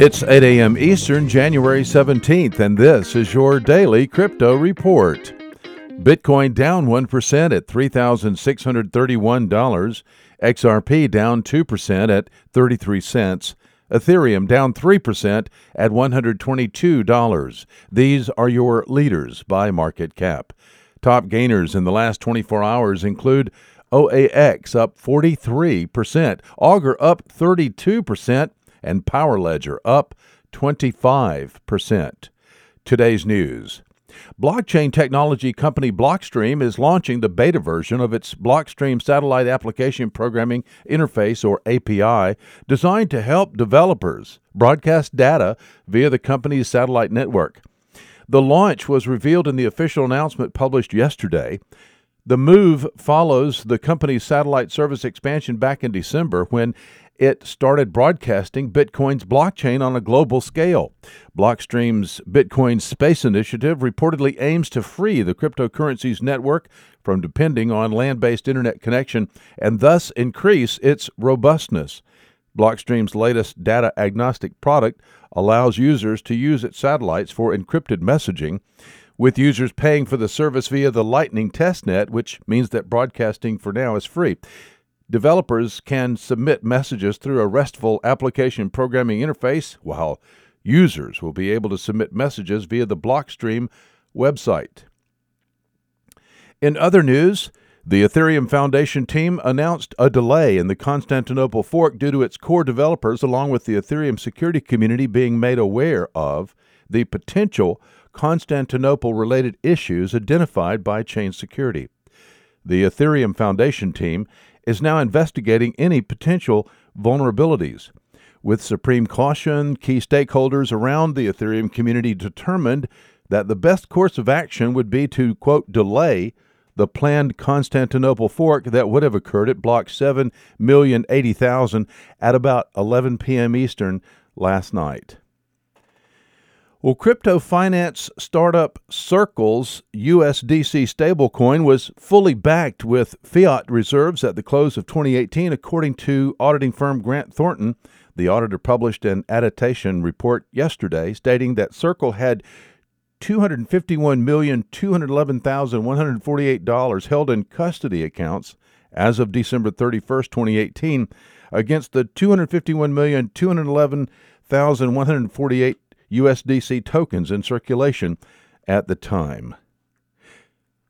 It's 8 a.m. Eastern, January 17th, and this is your daily crypto report. Bitcoin down 1% at $3,631. XRP down 2% at 33 cents. Ethereum down 3% at $122. These are your leaders by market cap. Top gainers in the last 24 hours include OAX up 43%, Augur up 32%, and Power Ledger up 25%. Today's news. Blockchain technology company Blockstream is launching the beta version of its Blockstream Satellite Application Programming Interface, or API, designed to help developers broadcast data via the company's satellite network. The launch was revealed in the official announcement published yesterday. The move follows the company's satellite service expansion back in December when it started broadcasting Bitcoin's blockchain on a global scale. Blockstream's Bitcoin Space Initiative reportedly aims to free the cryptocurrency's network from depending on land based internet connection and thus increase its robustness. Blockstream's latest data agnostic product allows users to use its satellites for encrypted messaging with users paying for the service via the Lightning testnet, which means that broadcasting for now is free. Developers can submit messages through a RESTful application programming interface, while users will be able to submit messages via the Blockstream website. In other news, the Ethereum Foundation team announced a delay in the Constantinople fork due to its core developers, along with the Ethereum security community, being made aware of the potential Constantinople related issues identified by Chain Security. The Ethereum Foundation team is now investigating any potential vulnerabilities. With supreme caution, key stakeholders around the Ethereum community determined that the best course of action would be to, quote, delay the planned Constantinople fork that would have occurred at block 7,080,000 at about 11 p.m. Eastern last night. Well, crypto finance startup Circle's USDC stablecoin was fully backed with fiat reserves at the close of 2018, according to auditing firm Grant Thornton. The auditor published an attestation report yesterday stating that Circle had $251,211,148 held in custody accounts as of December 31st, 2018, against the $251,211,148 USDC tokens in circulation at the time.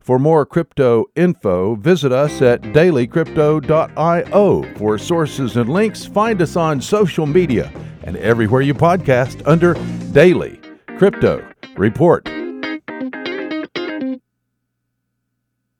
For more crypto info, visit us at dailycrypto.io. For sources and links, find us on social media and everywhere you podcast under Daily Crypto Report.